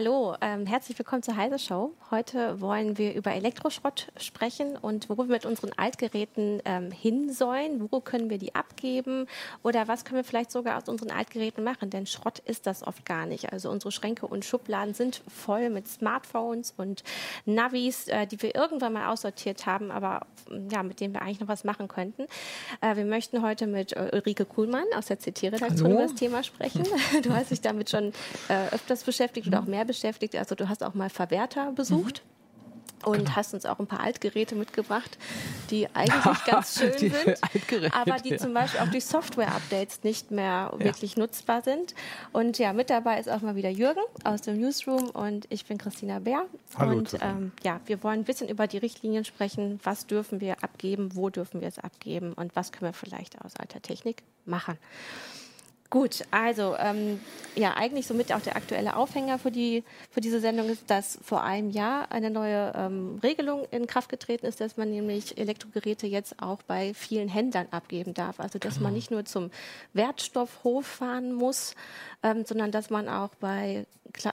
Hallo, ähm, herzlich willkommen zur Heise Show. Heute wollen wir über Elektroschrott sprechen und wo wir mit unseren Altgeräten ähm, hin sollen. Wo können wir die abgeben oder was können wir vielleicht sogar aus unseren Altgeräten machen? Denn Schrott ist das oft gar nicht. Also unsere Schränke und Schubladen sind voll mit Smartphones und Navis, äh, die wir irgendwann mal aussortiert haben, aber ja, mit denen wir eigentlich noch was machen könnten. Äh, wir möchten heute mit äh, Ulrike Kuhlmann aus der CT-Redaktion über das Thema sprechen. Du hast dich damit schon äh, öfters beschäftigt oder auch mehr beschäftigt. Also du hast auch mal Verwerter besucht. Mhm und genau. hast uns auch ein paar Altgeräte mitgebracht, die eigentlich ganz schön sind, aber die ja. zum Beispiel auch durch Software-Updates nicht mehr ja. wirklich nutzbar sind. Und ja, mit dabei ist auch mal wieder Jürgen aus dem Newsroom und ich bin Christina Bär. Hallo, und ähm, ja, wir wollen ein bisschen über die Richtlinien sprechen. Was dürfen wir abgeben? Wo dürfen wir es abgeben? Und was können wir vielleicht aus alter Technik machen? Gut, also ähm, ja, eigentlich somit auch der aktuelle Aufhänger für, die, für diese Sendung ist, dass vor einem Jahr eine neue ähm, Regelung in Kraft getreten ist, dass man nämlich Elektrogeräte jetzt auch bei vielen Händlern abgeben darf. Also dass genau. man nicht nur zum Wertstoffhof fahren muss, ähm, sondern dass man auch bei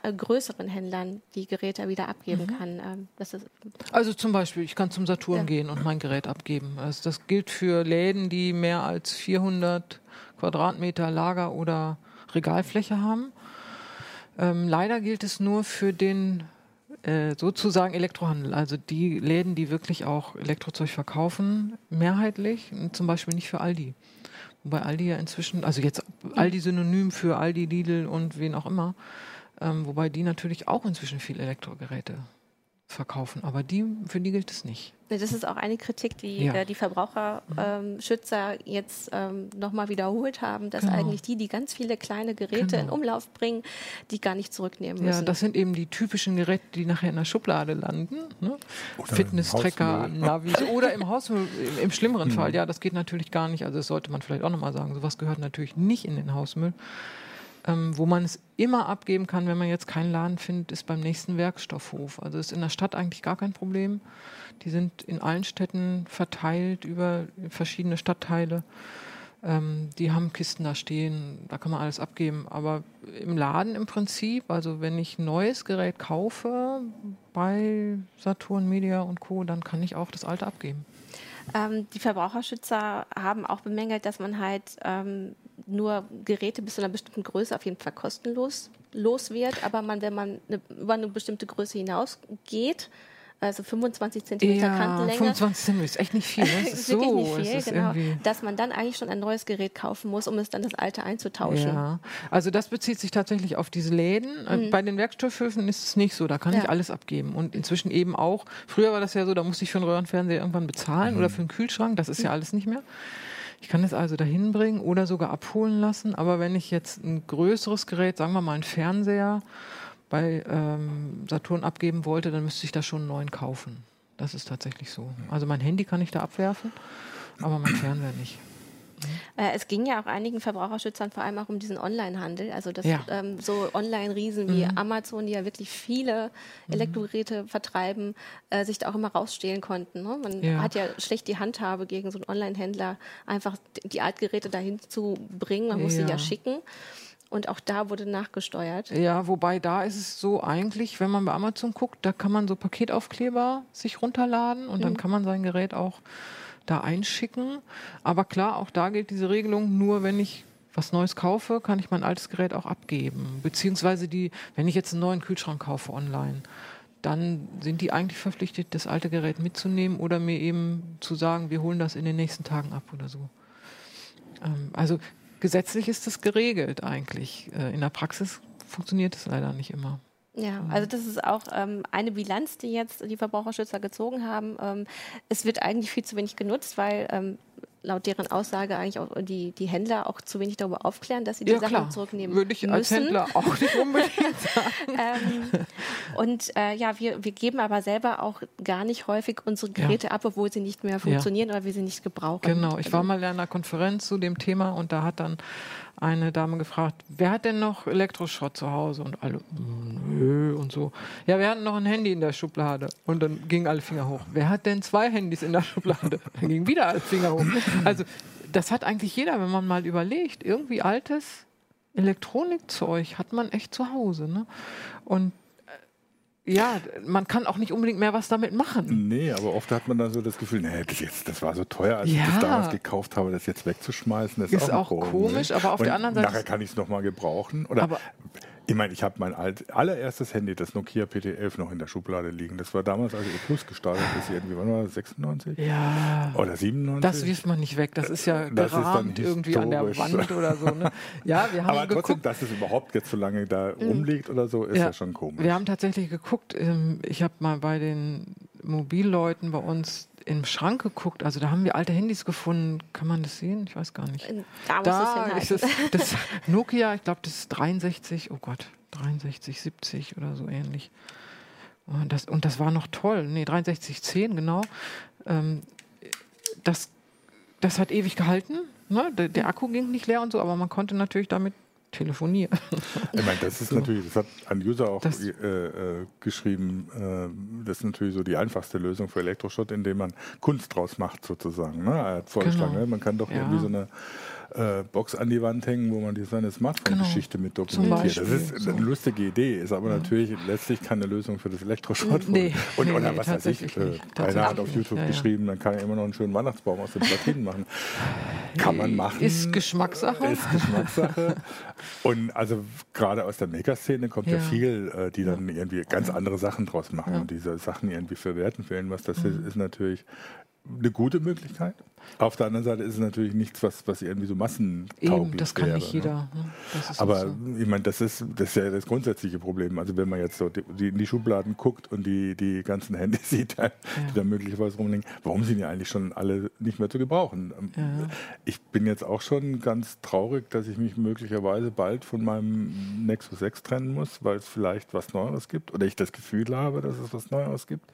äh, größeren Händlern die Geräte wieder abgeben mhm. kann. Ähm, also zum Beispiel, ich kann zum Saturn ja. gehen und mein Gerät abgeben. Also das gilt für Läden, die mehr als 400 Quadratmeter Lager oder Regalfläche haben. Ähm, leider gilt es nur für den äh, sozusagen Elektrohandel, also die Läden, die wirklich auch Elektrozeug verkaufen, mehrheitlich, zum Beispiel nicht für Aldi. Wobei Aldi ja inzwischen, also jetzt Aldi synonym für Aldi, Lidl und wen auch immer, ähm, wobei die natürlich auch inzwischen viel Elektrogeräte verkaufen. Aber die, für die gilt es nicht. Das ist auch eine Kritik, die ja. äh, die Verbraucherschützer ähm, jetzt ähm, nochmal wiederholt haben, dass genau. eigentlich die, die ganz viele kleine Geräte genau. in Umlauf bringen, die gar nicht zurücknehmen müssen. Ja, das sind eben die typischen Geräte, die nachher in der Schublade landen. Ne? Fitness-Tracker, Navis oder im Hausmüll, im, im schlimmeren mhm. Fall. Ja, das geht natürlich gar nicht. Also das sollte man vielleicht auch nochmal sagen. Sowas gehört natürlich nicht in den Hausmüll. Ähm, wo man es immer abgeben kann, wenn man jetzt keinen Laden findet, ist beim nächsten Werkstoffhof. Also ist in der Stadt eigentlich gar kein Problem. Die sind in allen Städten verteilt über verschiedene Stadtteile. Ähm, die haben Kisten da stehen, da kann man alles abgeben. Aber im Laden im Prinzip, also wenn ich neues Gerät kaufe bei Saturn, Media und Co., dann kann ich auch das alte abgeben. Ähm, die Verbraucherschützer haben auch bemängelt, dass man halt ähm, nur Geräte bis zu einer bestimmten Größe auf jeden Fall kostenlos los wird, aber man, wenn man eine, über eine bestimmte Größe hinausgeht, also 25 Zentimeter ja, Kantenlänge. 25 Zentimeter ist echt nicht viel. Ne? Das ist so, nicht viel, ist genau. Dass man dann eigentlich schon ein neues Gerät kaufen muss, um es dann das alte einzutauschen. Ja, also das bezieht sich tatsächlich auf diese Läden. Äh, mhm. Bei den Werkstoffhöfen ist es nicht so, da kann ja. ich alles abgeben. Und inzwischen eben auch, früher war das ja so, da musste ich für einen Röhrenfernseher irgendwann bezahlen mhm. oder für einen Kühlschrank, das ist ja mhm. alles nicht mehr. Ich kann es also dahin bringen oder sogar abholen lassen. Aber wenn ich jetzt ein größeres Gerät, sagen wir mal einen Fernseher, bei ähm, Saturn abgeben wollte, dann müsste ich da schon einen neuen kaufen. Das ist tatsächlich so. Also mein Handy kann ich da abwerfen, aber mein Fernseher nicht. Äh, es ging ja auch einigen Verbraucherschützern vor allem auch um diesen Online-Handel. Also dass ja. ähm, so Online-Riesen wie mhm. Amazon, die ja wirklich viele mhm. Elektrogeräte mhm. vertreiben, äh, sich da auch immer rausstehlen konnten. Ne? Man ja. hat ja schlecht die Handhabe gegen so einen Online-Händler, einfach die Altgeräte dahin zu bringen. Man muss ja. sie ja schicken. Und auch da wurde nachgesteuert. Ja, wobei da ist es so eigentlich, wenn man bei Amazon guckt, da kann man so Paketaufkleber sich runterladen und mhm. dann kann man sein Gerät auch da einschicken. Aber klar, auch da gilt diese Regelung, nur wenn ich was Neues kaufe, kann ich mein altes Gerät auch abgeben. Beziehungsweise die, wenn ich jetzt einen neuen Kühlschrank kaufe online, dann sind die eigentlich verpflichtet, das alte Gerät mitzunehmen oder mir eben zu sagen, wir holen das in den nächsten Tagen ab oder so. Ähm, also gesetzlich ist das geregelt eigentlich. Äh, in der Praxis funktioniert es leider nicht immer. Ja, mhm. also das ist auch ähm, eine Bilanz, die jetzt die Verbraucherschützer gezogen haben. Ähm, es wird eigentlich viel zu wenig genutzt, weil ähm, laut deren Aussage eigentlich auch die, die Händler auch zu wenig darüber aufklären, dass sie die ja, Sachen klar. zurücknehmen Würde ich als Händler auch nicht unbedingt sagen. ähm, und äh, ja, wir, wir geben aber selber auch gar nicht häufig unsere Geräte ja. ab, obwohl sie nicht mehr funktionieren ja. oder wir sie nicht gebrauchen. Genau, ich war mal in einer Konferenz zu dem Thema und da hat dann eine Dame gefragt, wer hat denn noch Elektroschrott zu Hause? Und alle, nö, und so. Ja, wir hatten noch ein Handy in der Schublade. Und dann gingen alle Finger hoch. Wer hat denn zwei Handys in der Schublade? Dann gingen wieder alle Finger hoch. Also, das hat eigentlich jeder, wenn man mal überlegt. Irgendwie altes Elektronikzeug hat man echt zu Hause. Ne? Und ja, man kann auch nicht unbedingt mehr was damit machen. Nee, aber oft hat man dann so das Gefühl, nee, das, jetzt, das war so teuer, als ja. ich das damals gekauft habe, das jetzt wegzuschmeißen, das ist, ist auch, auch komisch, aber auf Und der anderen Seite. Nachher kann ich es nochmal gebrauchen. Oder aber ich meine, ich habe mein alt, allererstes Handy, das Nokia PT11, noch in der Schublade liegen. Das war damals, als E Plus gestartet ist, irgendwie, wann war das, 96? Ja. Oder 97? Das wirft man nicht weg. Das ist ja das gerahmt ist irgendwie an der Wand oder so. Ne? Ja, wir haben Aber trotzdem, geguckt, dass es überhaupt jetzt so lange da rumliegt oder so, ist ja, ja schon komisch. Wir haben tatsächlich geguckt, ähm, ich habe mal bei den Mobilleuten bei uns im Schrank geguckt. Also da haben wir alte Handys gefunden. Kann man das sehen? Ich weiß gar nicht. Da, da ist es das Nokia, ich glaube, das ist 63, oh Gott, 63, 70 oder so ähnlich. Und das, und das war noch toll. Nee, 63, 10, genau. Ähm, das, das hat ewig gehalten. Ne? Der, der Akku ging nicht leer und so, aber man konnte natürlich damit telefonieren. Ich meine, das ist so. natürlich, das hat ein User auch äh, äh, geschrieben, äh, das ist natürlich so die einfachste Lösung für Elektroschrott, indem man Kunst draus macht sozusagen. Ne? Er hat vorgeschlagen, genau. Ne? man kann doch ja. irgendwie so eine äh, Box an die Wand hängen, wo man die, seine Smartphone-Geschichte genau. mit dokumentiert. Das ist eine lustige Idee, ist aber ja. natürlich letztlich keine Lösung für das Elektroschrott. Nee, und, nee, oder nee, was weiß ich, äh, einer hat auf YouTube ja, geschrieben, dann kann er immer noch einen schönen Weihnachtsbaum aus den Platinen machen. Kann man machen. Ist Geschmackssache. Ist Geschmackssache. und also gerade aus der Maker-Szene kommt ja, viel, äh, die dann irgendwie ganz andere Sachen draus machen und diese Sachen irgendwie verwerten für irgendwas. Das mhm. ist, ist natürlich eine gute Möglichkeit. Auf der anderen Seite ist es natürlich nichts, was, was irgendwie so massentauglich Eben, das kann wäre, nicht jeder. Ne? Aber so. ich meine, das ist, das ist ja das grundsätzliche Problem. Also wenn man jetzt so die, die in die Schubladen guckt und die, die ganzen Handys sieht, ja. die da möglicherweise rumliegen, warum sind die eigentlich schon alle nicht mehr zu gebrauchen? Ja. Ich bin jetzt auch schon ganz traurig, dass ich mich möglicherweise bald von meinem Nexus 6 trennen muss, weil es vielleicht was Neues gibt oder ich das Gefühl habe, dass es was Neues gibt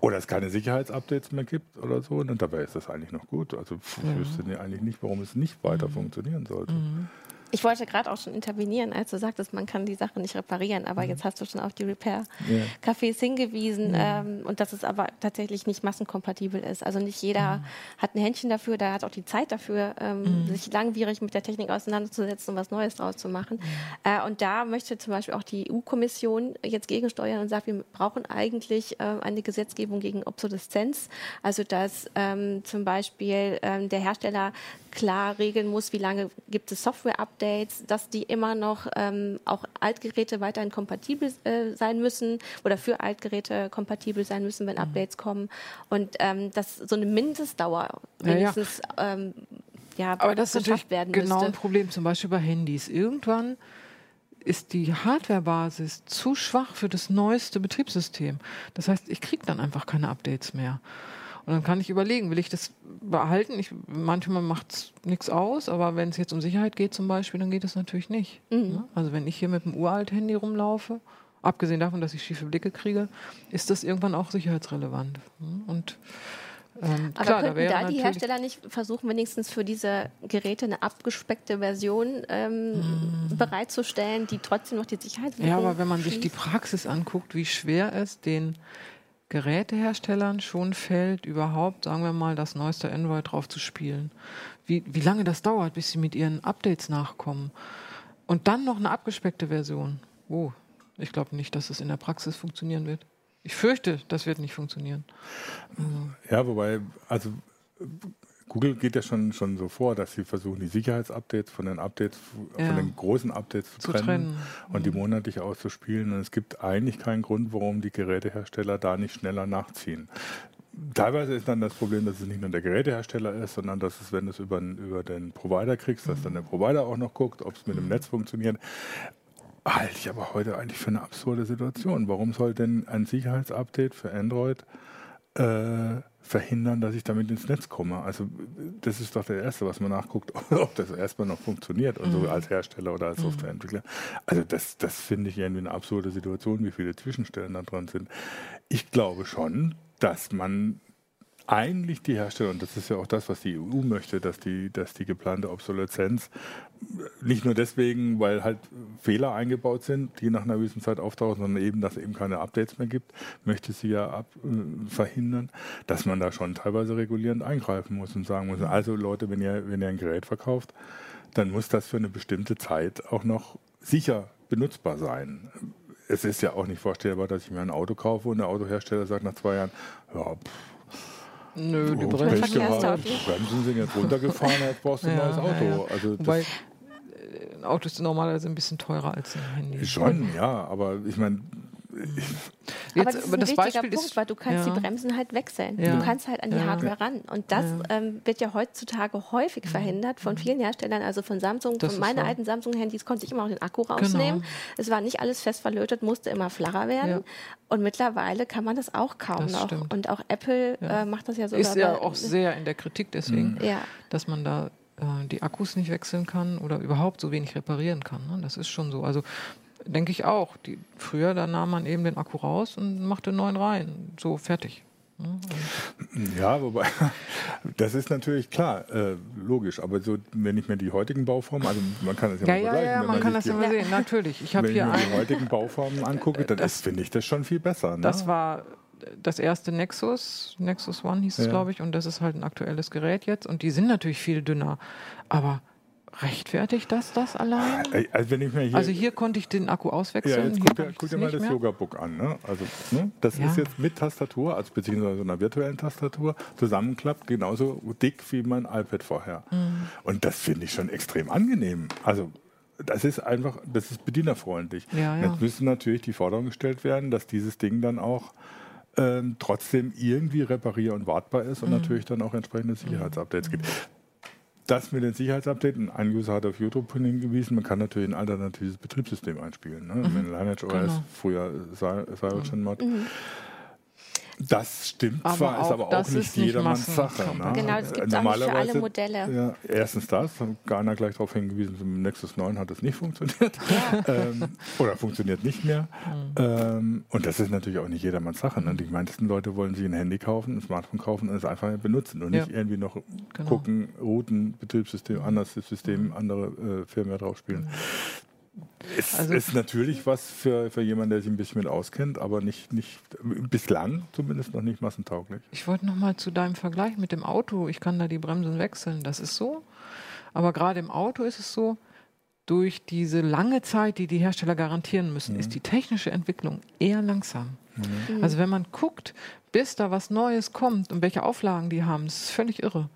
oder es keine Sicherheitsupdates mehr gibt oder so. Und dabei ist das eigentlich noch gut. Also ich mhm. wüsste eigentlich nicht, warum es nicht weiter mhm. funktionieren sollte. Mhm. Ich wollte gerade auch schon intervenieren, als du sagtest, man kann die Sache nicht reparieren, aber mhm. jetzt hast du schon auf die Repair-Cafés hingewiesen mhm. ähm, und dass es aber tatsächlich nicht massenkompatibel ist. Also nicht jeder mhm. hat ein Händchen dafür, da hat auch die Zeit dafür, ähm, sich langwierig mit der Technik auseinanderzusetzen und was Neues draus zu machen. Äh, und da möchte zum Beispiel auch die EU-Kommission jetzt gegensteuern und sagt, wir brauchen eigentlich äh, eine Gesetzgebung gegen Obsoleszenz. Also dass ähm, zum Beispiel ähm, der Hersteller klar regeln muss, wie lange gibt es Software-Updates, dass die immer noch ähm, auch Altgeräte weiterhin kompatibel äh, sein müssen oder für Altgeräte kompatibel sein müssen, wenn mhm. Updates kommen. Und ähm, dass so eine Mindestdauer wenigstens ja, ja. Ähm, ja, Aber das ist natürlich genau ein Problem, zum Beispiel bei Handys. Irgendwann ist die Hardwarebasis zu schwach für das neueste Betriebssystem. Das heißt, ich kriege dann einfach keine Updates mehr. Und dann kann ich überlegen, will ich das behalten? Ich, manchmal macht es nichts aus, aber wenn es jetzt um Sicherheit geht zum Beispiel, dann geht das natürlich nicht. Mhm. Ne? Also wenn ich hier mit dem uralt Handy rumlaufe, abgesehen davon, dass ich schiefe Blicke kriege, ist das irgendwann auch sicherheitsrelevant. Ne? Und ähm, Aber klar, könnten da, da die Hersteller nicht versuchen, wenigstens für diese Geräte eine abgespeckte Version ähm, mm. bereitzustellen, die trotzdem noch die Sicherheit Ja, aber wenn man sich die Praxis anguckt, wie schwer es den Geräteherstellern schon fällt, überhaupt, sagen wir mal, das neueste Android drauf zu spielen. Wie, wie lange das dauert, bis sie mit ihren Updates nachkommen. Und dann noch eine abgespeckte Version. Oh, ich glaube nicht, dass es in der Praxis funktionieren wird. Ich fürchte, das wird nicht funktionieren. Also. Ja, wobei, also Google geht ja schon, schon so vor, dass sie versuchen, die Sicherheitsupdates von den Updates, ja. von den großen Updates zu, zu trennen, trennen, und die mhm. monatlich auszuspielen. Und es gibt eigentlich keinen Grund, warum die Gerätehersteller da nicht schneller nachziehen. Teilweise ist dann das Problem, dass es nicht nur der Gerätehersteller ist, sondern dass es, wenn du es über, über den Provider kriegst, dass dann der Provider auch noch guckt, ob es mit dem mhm. Netz funktioniert. Halte ich aber heute eigentlich für eine absurde Situation. Warum soll denn ein Sicherheitsupdate für Android äh, verhindern, dass ich damit ins Netz komme. Also das ist doch der Erste, was man nachguckt, ob das erstmal noch funktioniert, also mhm. als Hersteller oder als mhm. Softwareentwickler. Also das, das finde ich irgendwie eine absurde Situation, wie viele Zwischenstellen da dran sind. Ich glaube schon, dass man eigentlich die Hersteller, und das ist ja auch das, was die EU möchte, dass die, dass die geplante Obsoleszenz nicht nur deswegen, weil halt Fehler eingebaut sind, die nach einer gewissen Zeit auftauchen, sondern eben, dass es eben keine Updates mehr gibt, möchte sie ja ab, äh, verhindern, dass man da schon teilweise regulierend eingreifen muss und sagen muss, also Leute, wenn ihr, wenn ihr ein Gerät verkauft, dann muss das für eine bestimmte Zeit auch noch sicher benutzbar sein. Es ist ja auch nicht vorstellbar, dass ich mir ein Auto kaufe und der Autohersteller sagt nach zwei Jahren, ja, pff, Nö, die Bremsen, Bremsen sind jetzt runtergefahren, jetzt brauchst du ein neues Auto. Ja, ja. Also Wobei, äh, Autos sind normalerweise ein bisschen teurer als ein Handy. Schon, ja, aber ich meine, Jetzt, aber das ist aber ein das wichtiger Beispiel Punkt, ist, weil du kannst ja. die Bremsen halt wechseln. Ja. Du kannst halt an die ja. Hardware ran. Und das ähm, wird ja heutzutage häufig verhindert von vielen Herstellern, also von Samsung, das von meinen alten Samsung-Handys konnte ich immer auch den Akku genau. rausnehmen. Genau. Es war nicht alles fest verlötet, musste immer flacher werden. Und mittlerweile kann man das auch kaum das noch. Stimmt. Und auch Apple äh, macht das ja so. Ist ja auch sehr in der Kritik deswegen, mhm. dass man da äh, die Akkus nicht wechseln kann oder überhaupt so wenig reparieren kann. Ne? Das ist schon so. Also denke ich auch. Die, früher, da nahm man eben den Akku raus und machte einen neuen rein. So, fertig. Ja, wobei, das ist natürlich klar, äh, logisch, aber so, wenn ich mir die heutigen Bauformen, also man kann das ja, ja mal vergleichen. Ja, ja, man, man kann das ja mal sehen, natürlich. Ich wenn ich mir die heutigen Bauformen angucke, dann finde ich das schon viel besser. Ne? Das war das erste Nexus, Nexus One hieß es, ja. glaube ich, und das ist halt ein aktuelles Gerät jetzt und die sind natürlich viel dünner, aber Rechtfertigt das das allein? Also, wenn ich mir hier, also hier konnte ich den Akku auswechseln. Ja, jetzt guck, dir, guck dir mal das Yoga-Book an. Ne? Also, ne? Das ja. ist jetzt mit Tastatur, also beziehungsweise einer virtuellen Tastatur, zusammenklappt, genauso dick wie mein iPad vorher. Mhm. Und das finde ich schon extrem angenehm. Also das ist einfach, das ist bedienerfreundlich. Ja, ja. Jetzt müssen natürlich die Forderungen gestellt werden, dass dieses Ding dann auch ähm, trotzdem irgendwie reparier- und wartbar ist und mhm. natürlich dann auch entsprechende Sicherheitsupdates mhm. gibt das mit den Sicherheitsupdates, ein User hat auf YouTube hingewiesen, man kann natürlich ein alternatives Betriebssystem einspielen. Ne? Mhm. Lineage OS, genau. früher Cyanogen Mod. Mhm. Das stimmt aber zwar, ist aber auch nicht jedermanns Sache. Ne? Genau, das gibt es auch nicht für alle Modelle. Ja, erstens das, Garner gleich darauf hingewiesen, im Nexus 9 hat es nicht funktioniert. Ähm, oder funktioniert nicht mehr. Mhm. Ähm, und das ist natürlich auch nicht jedermanns Sache. Ne? Die meisten Leute wollen sich ein Handy kaufen, ein Smartphone kaufen und es einfach benutzen und ja. nicht irgendwie noch genau. gucken, Routen, Betriebssystem, anderes System, andere äh, Firmware draufspielen. Mhm. Es also, ist natürlich was für, für jemanden, der sich ein bisschen mit auskennt, aber nicht, nicht bislang zumindest noch nicht massentauglich. Ich wollte noch mal zu deinem Vergleich mit dem Auto. Ich kann da die Bremsen wechseln. Das ist so. Aber gerade im Auto ist es so, durch diese lange Zeit, die die Hersteller garantieren müssen, mhm. ist die technische Entwicklung eher langsam. Mhm. Also wenn man guckt, bis da was Neues kommt und welche Auflagen die haben, das ist völlig irre.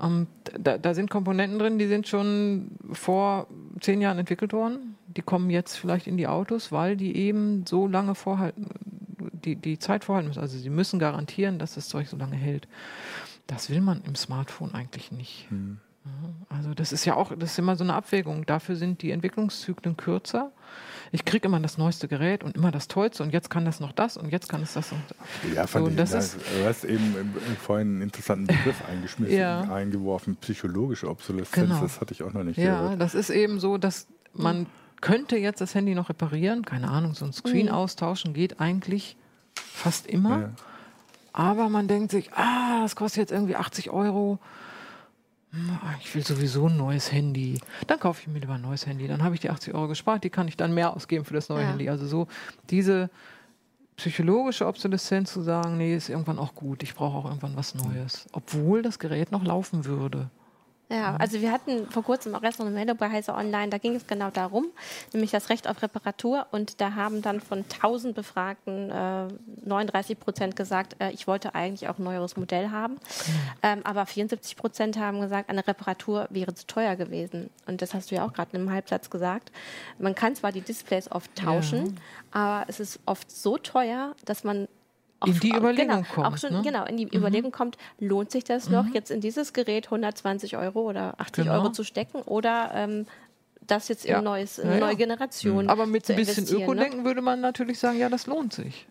Ähm, da, da, sind Komponenten drin, die sind schon vor zehn Jahren entwickelt worden. Die kommen jetzt vielleicht in die Autos, weil die eben so lange vorhalten, die, die Zeit vorhalten müssen. Also sie müssen garantieren, dass das Zeug so lange hält. Das will man im Smartphone eigentlich nicht. Mhm. Also das ist ja auch, das ist immer so eine Abwägung. Dafür sind die Entwicklungszyklen kürzer ich kriege immer das neueste Gerät und immer das Tollste und jetzt kann das noch das und jetzt kann es das. Und ja, fand so, ich, das ist, du hast eben vorhin einen interessanten Begriff eingeschmissen, ja. eingeworfen, psychologische Obsoleszenz, genau. das hatte ich auch noch nicht ja, gehört. Ja, das ist eben so, dass man könnte jetzt das Handy noch reparieren, keine Ahnung, so ein Screen mhm. austauschen geht eigentlich fast immer. Ja. Aber man denkt sich, ah, das kostet jetzt irgendwie 80 Euro ich will sowieso ein neues Handy. Dann kaufe ich mir lieber ein neues Handy. Dann habe ich die 80 Euro gespart, die kann ich dann mehr ausgeben für das neue ja. Handy. Also so diese psychologische Obsoleszenz zu sagen, nee, ist irgendwann auch gut, ich brauche auch irgendwann was Neues. Obwohl das Gerät noch laufen würde. Ja, also wir hatten vor kurzem auch erst noch eine Meldung bei Heise Online, da ging es genau darum, nämlich das Recht auf Reparatur. Und da haben dann von 1000 Befragten äh, 39 Prozent gesagt, äh, ich wollte eigentlich auch ein neueres Modell haben, ähm, aber 74 Prozent haben gesagt, eine Reparatur wäre zu teuer gewesen. Und das hast du ja auch gerade in einem Halbsatz gesagt. Man kann zwar die Displays oft tauschen, ja. aber es ist oft so teuer, dass man in die Überlegung genau, kommt. Auch schon, ne? Genau, in die mhm. Überlegung kommt, lohnt sich das noch, mhm. jetzt in dieses Gerät 120 Euro oder 80 genau. Euro zu stecken oder ähm, das jetzt in, neues, in ja, neue Generation. Aber mit ein bisschen? Ökodenken ne? würde man natürlich sagen, ja, das lohnt sich.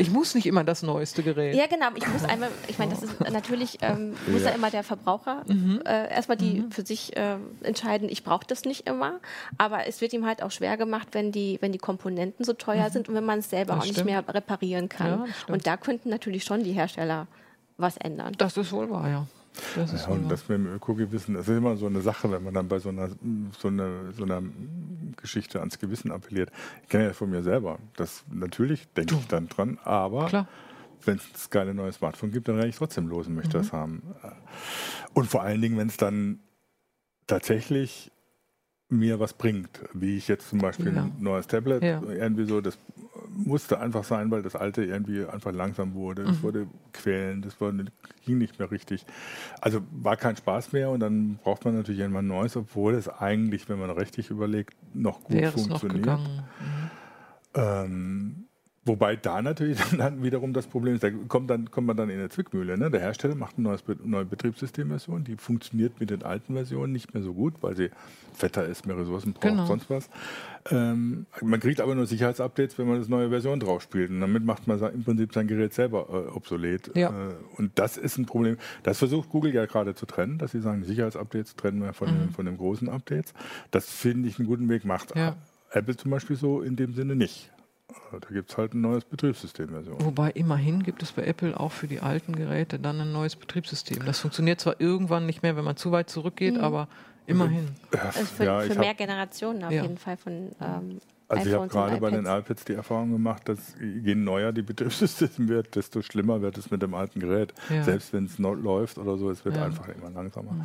Ich muss nicht immer das neueste Gerät. Ja, genau. Ich muss einmal, ich meine, das ist natürlich, ähm, muss ja. ja immer der Verbraucher mhm. äh, erstmal die mhm. für sich äh, entscheiden, ich brauche das nicht immer. Aber es wird ihm halt auch schwer gemacht, wenn die, wenn die Komponenten so teuer mhm. sind und wenn man es selber das auch stimmt. nicht mehr reparieren kann. Ja, und da könnten natürlich schon die Hersteller was ändern. Das ist wohl wahr, ja. Das ja, und das mit dem Ökogewissen, das ist immer so eine Sache, wenn man dann bei so einer, so einer, so einer Geschichte ans Gewissen appelliert. Ich kenne ja von mir selber. Das natürlich denke ich dann dran, aber wenn es keine neue Smartphone gibt, dann renne ich trotzdem los und möchte mhm. das haben. Und vor allen Dingen, wenn es dann tatsächlich mir was bringt. Wie ich jetzt zum Beispiel ja. ein neues Tablet, ja. irgendwie so, das musste einfach sein, weil das alte irgendwie einfach langsam wurde. Es mhm. wurde quälend, das wurde, ging nicht mehr richtig. Also war kein Spaß mehr und dann braucht man natürlich irgendwann Neues, obwohl es eigentlich, wenn man richtig überlegt, noch gut Wäre funktioniert. Noch mhm. ähm, Wobei da natürlich dann wiederum das Problem ist, da kommt, dann, kommt man dann in eine Zwickmühle. Ne? Der Hersteller macht eine neue Betriebssystemversion, die funktioniert mit den alten Versionen nicht mehr so gut, weil sie fetter ist, mehr Ressourcen braucht, genau. sonst was. Ähm, man kriegt aber nur Sicherheitsupdates, wenn man das neue Version drauf spielt. Und damit macht man im Prinzip sein Gerät selber äh, obsolet. Ja. Äh, und das ist ein Problem. Das versucht Google ja gerade zu trennen, dass sie sagen, Sicherheitsupdates trennen wir von, mhm. den, von den großen Updates. Das finde ich einen guten Weg, macht ja. Apple zum Beispiel so in dem Sinne nicht. Da gibt es halt ein neues Betriebssystem-Version. Wobei immerhin gibt es bei Apple auch für die alten Geräte dann ein neues Betriebssystem. Das funktioniert zwar irgendwann nicht mehr, wenn man zu weit zurückgeht, mhm. aber immerhin. Also für, ja, für mehr Generationen auf ja. jeden Fall von ähm, also ich habe gerade bei den iPads die Erfahrung gemacht, dass je neuer die Betriebssystem wird, desto schlimmer wird es mit dem alten Gerät. Ja. Selbst wenn es läuft oder so, es wird ja. einfach immer langsamer. Mhm.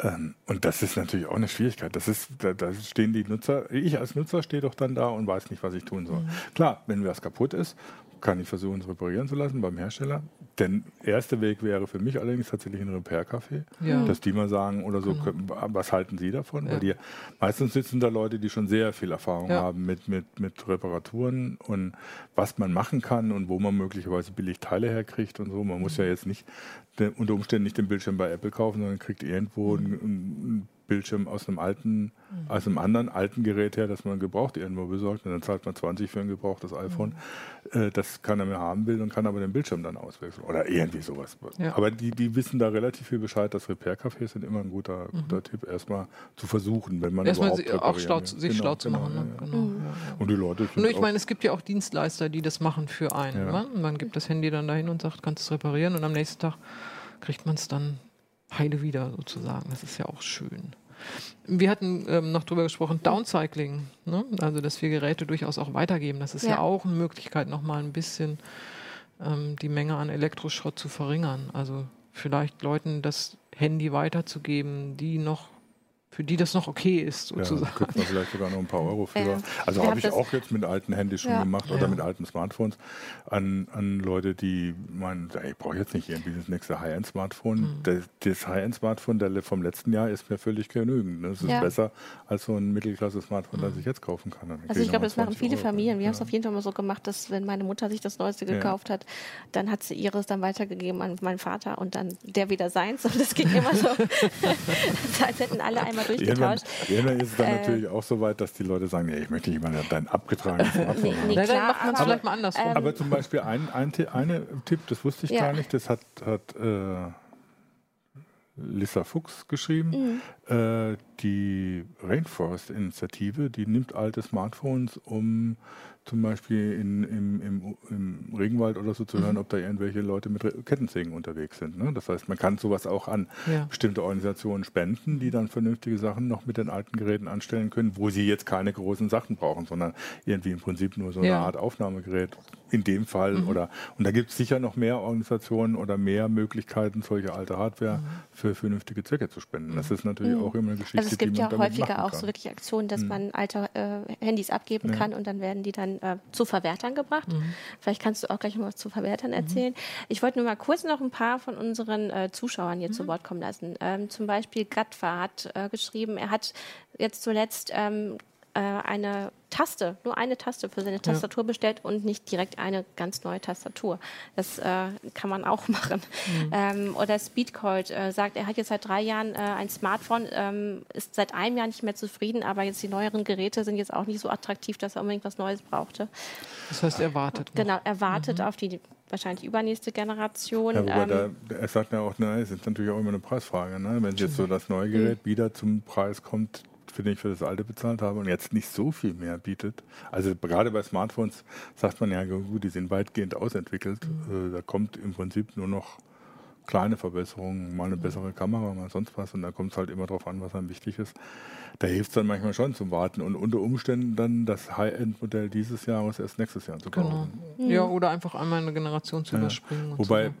Ähm, und das ist natürlich auch eine Schwierigkeit. Das ist, da, da, stehen die Nutzer, ich als Nutzer stehe doch dann da und weiß nicht, was ich tun soll. Mhm. Klar, wenn was kaputt ist, kann ich versuchen, es reparieren zu lassen beim Hersteller. Der erste Weg wäre für mich allerdings tatsächlich ein Repair-Café, ja. dass die mal sagen oder so, genau. was halten Sie davon? Ja. Weil die, meistens sitzen da Leute, die schon sehr viel Erfahrung ja. haben mit, mit, mit Reparaturen und was man machen kann und wo man möglicherweise billig Teile herkriegt und so. Man muss ja jetzt nicht unter Umständen nicht den Bildschirm bei Apple kaufen, sondern kriegt irgendwo mhm. ein, ein Bildschirm aus einem alten, mhm. aus einem anderen alten Gerät her, das man gebraucht irgendwo besorgt. Und dann zahlt man 20 für ein gebrauchtes iPhone. Mhm. Äh, das keiner mehr haben will und kann aber den Bildschirm dann auswechseln. Oder irgendwie sowas. Ja. Aber die, die wissen da relativ viel Bescheid. Das Repair-Cafés sind immer ein guter, mhm. guter Tipp, erstmal zu versuchen, wenn man erstmal überhaupt auch schlau, sich genau, schlau zu genau, machen. Ne? Ja, genau. Mhm. Und die Leute Nur ich meine, es gibt ja auch Dienstleister, die das machen für einen. Ja. Man, man gibt das Handy dann dahin und sagt, kannst du es reparieren und am nächsten Tag kriegt man es dann heile wieder sozusagen. Das ist ja auch schön. Wir hatten ähm, noch darüber gesprochen, Downcycling, ne? also dass wir Geräte durchaus auch weitergeben. Das ist ja, ja auch eine Möglichkeit, nochmal ein bisschen ähm, die Menge an Elektroschrott zu verringern. Also vielleicht Leuten das Handy weiterzugeben, die noch für die das noch okay ist, sozusagen. Ja, kriegt man vielleicht sogar noch ein paar Euro für. Äh, also habe ich auch jetzt mit alten Handys schon ja. gemacht oder ja. mit alten Smartphones an, an Leute, die meinen, ich brauche jetzt nicht irgendwie das nächste High-End-Smartphone. Mhm. Das, das High-End-Smartphone vom letzten Jahr ist mir völlig genügend. Das ist ja. besser als so ein Mittelklasse-Smartphone, mhm. das ich jetzt kaufen kann. Also ich glaube, das machen viele Euro Familien. Wir haben es auf jeden Fall mal so gemacht, dass wenn meine Mutter sich das Neueste gekauft hat, dann hat sie ihres dann weitergegeben an meinen Vater und dann der wieder seins. Und das ging immer so, als hätten alle einmal mal durchgetauscht. Irgendwann, ist es dann äh, natürlich auch so weit, dass die Leute sagen, nee, ich möchte nicht mal dein abgetragenes Smartphone nee, nee, haben. Dann macht man es vielleicht mal andersrum. Ähm, aber zum Beispiel ein, ein, ein Tipp, das wusste ich ja. gar nicht, das hat, hat äh, Lissa Fuchs geschrieben. Mhm. Äh, die Rainforest-Initiative, die nimmt alte Smartphones, um zum Beispiel in, im, im, im, Regenwald oder so zu hören, mhm. ob da irgendwelche Leute mit Kettensägen unterwegs sind. Ne? Das heißt, man kann sowas auch an ja. bestimmte Organisationen spenden, die dann vernünftige Sachen noch mit den alten Geräten anstellen können, wo sie jetzt keine großen Sachen brauchen, sondern irgendwie im Prinzip nur so eine ja. Art Aufnahmegerät in dem Fall. Mhm. Oder, und da gibt es sicher noch mehr Organisationen oder mehr Möglichkeiten, solche alte Hardware mhm. für vernünftige Zwecke zu spenden. Das ist natürlich mhm. auch immer eine Geschichte, Also es gibt ja häufiger auch so wirklich Aktionen, dass mhm. man alte äh, Handys abgeben ja. kann und dann werden die dann äh, zu Verwertern gebracht. Mhm. Vielleicht kannst du auch gleich noch was zu Verwertern erzählen. Ich wollte nur mal kurz noch ein paar von unseren äh, Zuschauern hier zu Wort kommen lassen. Ähm, zum Beispiel Gatwa hat äh, geschrieben, er hat jetzt zuletzt ähm, äh, eine Taste, nur eine Taste für seine Tastatur ja. bestellt und nicht direkt eine ganz neue Tastatur. Das äh, kann man auch machen. Mhm. Ähm, oder Speedcold äh, sagt, er hat jetzt seit drei Jahren äh, ein Smartphone, ähm, ist seit einem Jahr nicht mehr zufrieden, aber jetzt die neueren Geräte sind jetzt auch nicht so attraktiv, dass er unbedingt was Neues brauchte. Das heißt, er wartet. Noch. Genau, er wartet mhm. auf die wahrscheinlich übernächste Generation. Ja, ähm, da, er sagt ja auch, ne, es ist natürlich auch immer eine Preisfrage. Ne? Wenn jetzt so das neue Gerät mhm. wieder zum Preis kommt, für den ich für das alte bezahlt habe und jetzt nicht so viel mehr bietet. Also gerade bei Smartphones sagt man ja, gut, die sind weitgehend ausentwickelt. Mhm. Äh, da kommt im Prinzip nur noch kleine Verbesserungen, mal eine mhm. bessere Kamera, mal sonst was. Und da kommt es halt immer darauf an, was einem wichtig ist. Da hilft es dann manchmal schon zum Warten und unter Umständen dann das High-End-Modell dieses Jahres erst nächstes Jahr zu kaufen. Genau. Ja, oder einfach einmal eine Generation zu ja. überspringen. Wobei, so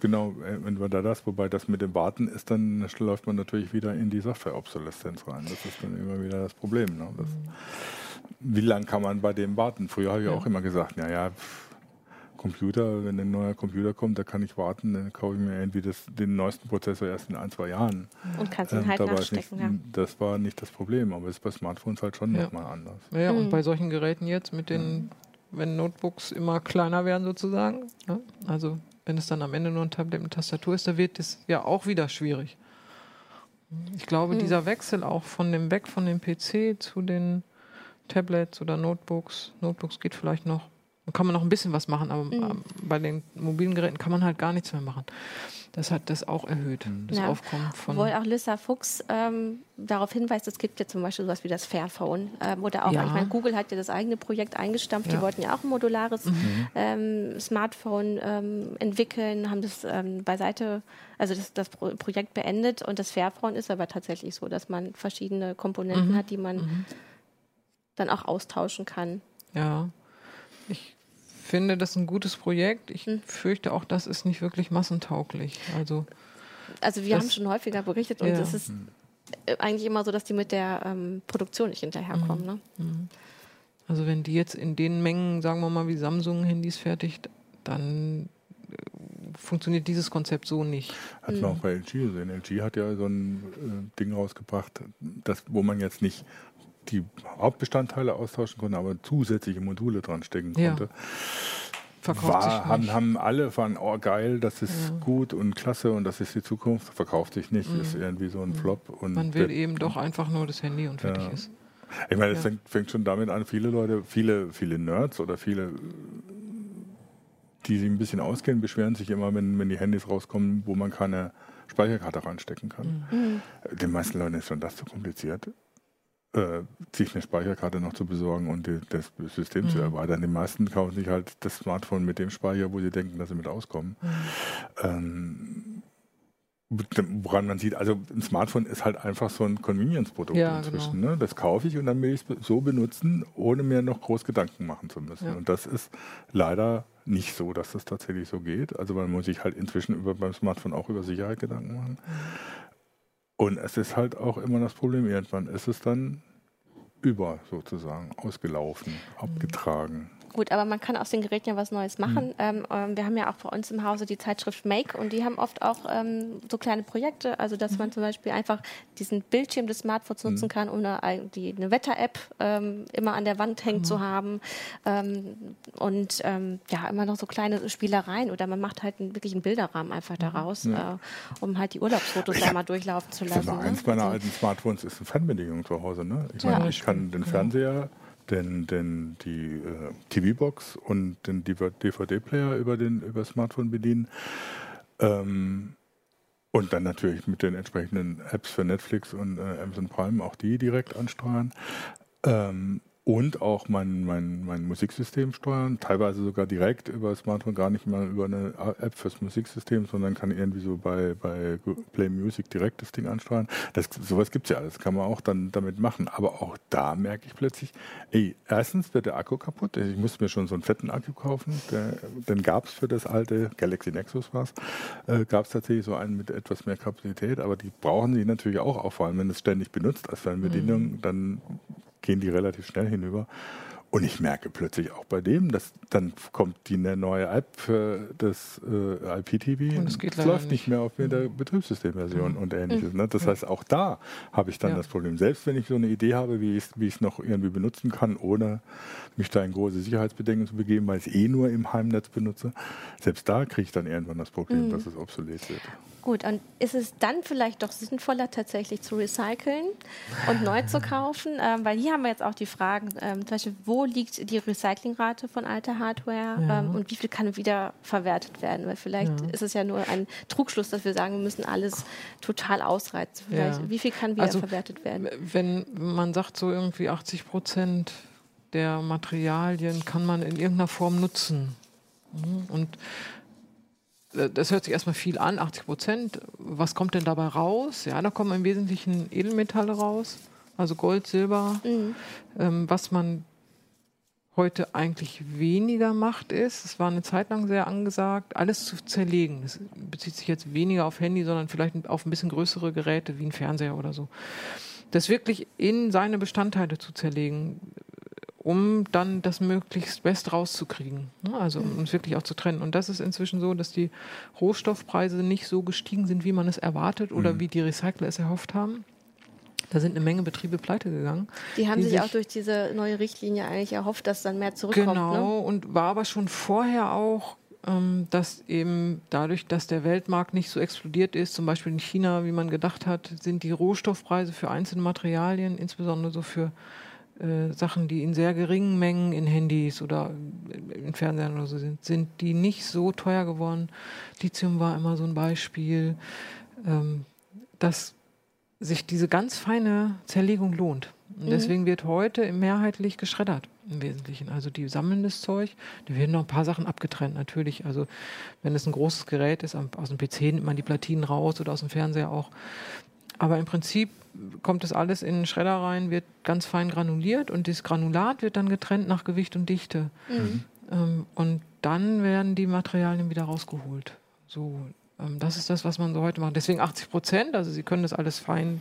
genau, äh, entweder das, wobei das mit dem Warten ist, dann läuft man natürlich wieder in die Software-Obsoleszenz rein. Das ist dann immer wieder das Problem. Ne? Das, wie lange kann man bei dem warten? Früher habe ich ja. auch immer gesagt, naja, Computer, wenn ein neuer Computer kommt, da kann ich warten, dann kaufe ich mir irgendwie das, den neuesten Prozessor erst in ein, zwei Jahren. Und kannst ihn ähm, halt nachstecken. Nicht, ja. Das war nicht das Problem, aber es ist bei Smartphones halt schon ja. nochmal anders. Ja, mhm. und bei solchen Geräten jetzt mit den, wenn Notebooks immer kleiner werden sozusagen, ne? also wenn es dann am Ende nur ein Tablet mit Tastatur ist, da wird es ja auch wieder schwierig. Ich glaube, mhm. dieser Wechsel auch von dem Weg von dem PC zu den Tablets oder Notebooks, Notebooks geht vielleicht noch, kann man noch ein bisschen was machen, aber mhm. bei den mobilen Geräten kann man halt gar nichts mehr machen. Das hat das auch erhöht, mhm. das ja. Aufkommen von. Obwohl auch Lissa Fuchs ähm, darauf hinweist, es gibt ja zum Beispiel sowas wie das Fairphone. Ähm, oder auch, ja. ich meine, Google hat ja das eigene Projekt eingestampft, ja. die wollten ja auch ein modulares mhm. ähm, Smartphone ähm, entwickeln, haben das ähm, beiseite, also das, das Pro Projekt beendet und das Fairphone ist aber tatsächlich so, dass man verschiedene Komponenten mhm. hat, die man mhm. dann auch austauschen kann. Ja. Ich finde das ein gutes Projekt. Ich hm. fürchte auch, das ist nicht wirklich massentauglich. Also, also wir haben schon häufiger berichtet und es ist äh, eigentlich immer so, dass die mit der ähm, Produktion nicht hinterherkommen. Mhm. Ne? Mhm. Also wenn die jetzt in den Mengen, sagen wir mal, wie Samsung Handys fertigt, dann äh, funktioniert dieses Konzept so nicht. Hat man mhm. auch bei LG gesehen. LG hat ja so ein äh, Ding rausgebracht, das, wo man jetzt nicht die Hauptbestandteile austauschen konnte, aber zusätzliche Module dran stecken konnte. Ja. Verkauft war, haben, haben alle von, oh geil, das ist ja. gut und klasse und das ist die Zukunft. Verkauft sich nicht, mhm. ist irgendwie so ein mhm. Flop. Und Man will eben doch einfach nur das Handy und fertig ja. ist. Ich meine, es fängt, fängt, schon damit an, viele Leute, viele, viele Nerds oder viele, die sich ein bisschen auskennen, beschweren sich immer, wenn, wenn die Handys rauskommen, wo man keine Speicherkarte reinstecken kann. Mhm. Den meisten Leuten ist schon das zu kompliziert äh, sich eine Speicherkarte noch zu besorgen und die, das System mhm. zu erweitern. Die meisten kaufen sich halt das Smartphone mit dem Speicher, wo sie denken, dass sie mit auskommen. Mhm. Ähm, woran man sieht, also ein Smartphone ist halt einfach so ein Convenience-Produkt ja, inzwischen. Genau. Ne? Das kaufe ich und dann will ich es so benutzen, ohne mir noch groß Gedanken machen zu müssen. Ja. Und das ist leider nicht so, dass das tatsächlich so geht. Also man muss sich halt inzwischen über, beim Smartphone auch über Sicherheit Gedanken machen. Und es ist halt auch immer das Problem, irgendwann ist es dann über sozusagen ausgelaufen, abgetragen. Gut, aber man kann aus den Geräten ja was Neues machen. Mhm. Ähm, wir haben ja auch bei uns im Hause die Zeitschrift Make und die haben oft auch ähm, so kleine Projekte, also dass mhm. man zum Beispiel einfach diesen Bildschirm des Smartphones mhm. nutzen kann, um eine, die, eine Wetter-App ähm, immer an der Wand hängen zu mhm. haben ähm, und ähm, ja, immer noch so kleine Spielereien oder man macht halt einen, wirklich einen Bilderrahmen einfach mhm. daraus, ja. äh, um halt die Urlaubsfotos da mal durchlaufen zu lassen. Ne? Eins meiner alten Smartphones ist eine Fernbedienung zu Hause. Ne? Ich ja. meine, ich kann den Fernseher den, den, die äh, TV-Box und den DVD-Player über den über Smartphone bedienen. Ähm, und dann natürlich mit den entsprechenden Apps für Netflix und äh, Amazon Prime auch die direkt ansteuern. Ähm, und auch mein, mein, mein Musiksystem steuern, teilweise sogar direkt über Smartphone, gar nicht mal über eine App fürs Musiksystem, sondern kann irgendwie so bei, bei Play Music direkt das Ding ansteuern. Das, sowas gibt's ja alles, kann man auch dann damit machen. Aber auch da merke ich plötzlich, ey, erstens wird der Akku kaputt, ich musste mir schon so einen fetten Akku kaufen, der, den gab's für das alte Galaxy Nexus was, äh, gab's tatsächlich so einen mit etwas mehr Kapazität, aber die brauchen sie natürlich auch, auch vor allem wenn es ständig benutzt als Fernbedienung, mhm. dann gehen die relativ schnell hinüber. Und ich merke plötzlich auch bei dem, dass dann kommt die eine neue App für das äh, IPTV und es läuft nicht mehr auf der mhm. Betriebssystemversion mhm. und ähnliches. Ne? Das mhm. heißt, auch da habe ich dann ja. das Problem. Selbst wenn ich so eine Idee habe, wie ich es noch irgendwie benutzen kann, ohne mich da in große Sicherheitsbedenken zu begeben, weil ich es eh nur im Heimnetz benutze, selbst da kriege ich dann irgendwann das Problem, mhm. dass es obsolet wird. Gut, und ist es dann vielleicht doch sinnvoller, tatsächlich zu recyceln und neu zu kaufen? Ähm, weil hier haben wir jetzt auch die Fragen, ähm, zum Beispiel, wo liegt die Recyclingrate von alter Hardware ja. ähm, und wie viel kann wieder verwertet werden? Weil vielleicht ja. ist es ja nur ein Trugschluss, dass wir sagen, wir müssen alles total ausreizen. Ja. Wie viel kann wieder also, verwertet werden? Wenn man sagt, so irgendwie 80 Prozent der Materialien kann man in irgendeiner Form nutzen. Mhm. Und das hört sich erstmal viel an, 80 Prozent. Was kommt denn dabei raus? Ja, da kommen im Wesentlichen Edelmetalle raus, also Gold, Silber, mhm. ähm, was man heute eigentlich weniger macht, ist, es war eine Zeit lang sehr angesagt, alles zu zerlegen. Das bezieht sich jetzt weniger auf Handy, sondern vielleicht auf ein bisschen größere Geräte wie ein Fernseher oder so. Das wirklich in seine Bestandteile zu zerlegen, um dann das möglichst best rauszukriegen. Ne? Also um es wirklich auch zu trennen. Und das ist inzwischen so, dass die Rohstoffpreise nicht so gestiegen sind, wie man es erwartet oder mhm. wie die Recycler es erhofft haben. Da sind eine Menge Betriebe pleite gegangen. Die haben die sich, auch durch diese neue Richtlinie eigentlich erhofft, dass dann mehr zurückkommt. Genau, ne? und war aber schon vorher auch, ähm, dass eben dadurch, dass der Weltmarkt nicht so explodiert ist, zum Beispiel in China, wie man gedacht hat, sind die Rohstoffpreise für einzelne Materialien, insbesondere so für äh, Sachen, die in sehr geringen Mengen in Handys oder in Fernsehern oder so sind, sind die nicht so teuer geworden. Lithium war immer so ein Beispiel. Ähm, das sich diese ganz feine Zerlegung lohnt. Und mhm. deswegen wird heute mehrheitlich geschreddert im Wesentlichen. Also die sammeln das Zeug. Da werden noch ein paar Sachen abgetrennt natürlich. Also wenn es ein großes Gerät ist, aus dem PC nimmt man die Platinen raus oder aus dem Fernseher auch. Aber im Prinzip kommt das alles in den Schredder rein, wird ganz fein granuliert und das Granulat wird dann getrennt nach Gewicht und Dichte. Mhm. Ähm, und dann werden die Materialien wieder rausgeholt. So, ähm, das ist das, was man so heute macht. Deswegen 80 Prozent, also Sie können das alles fein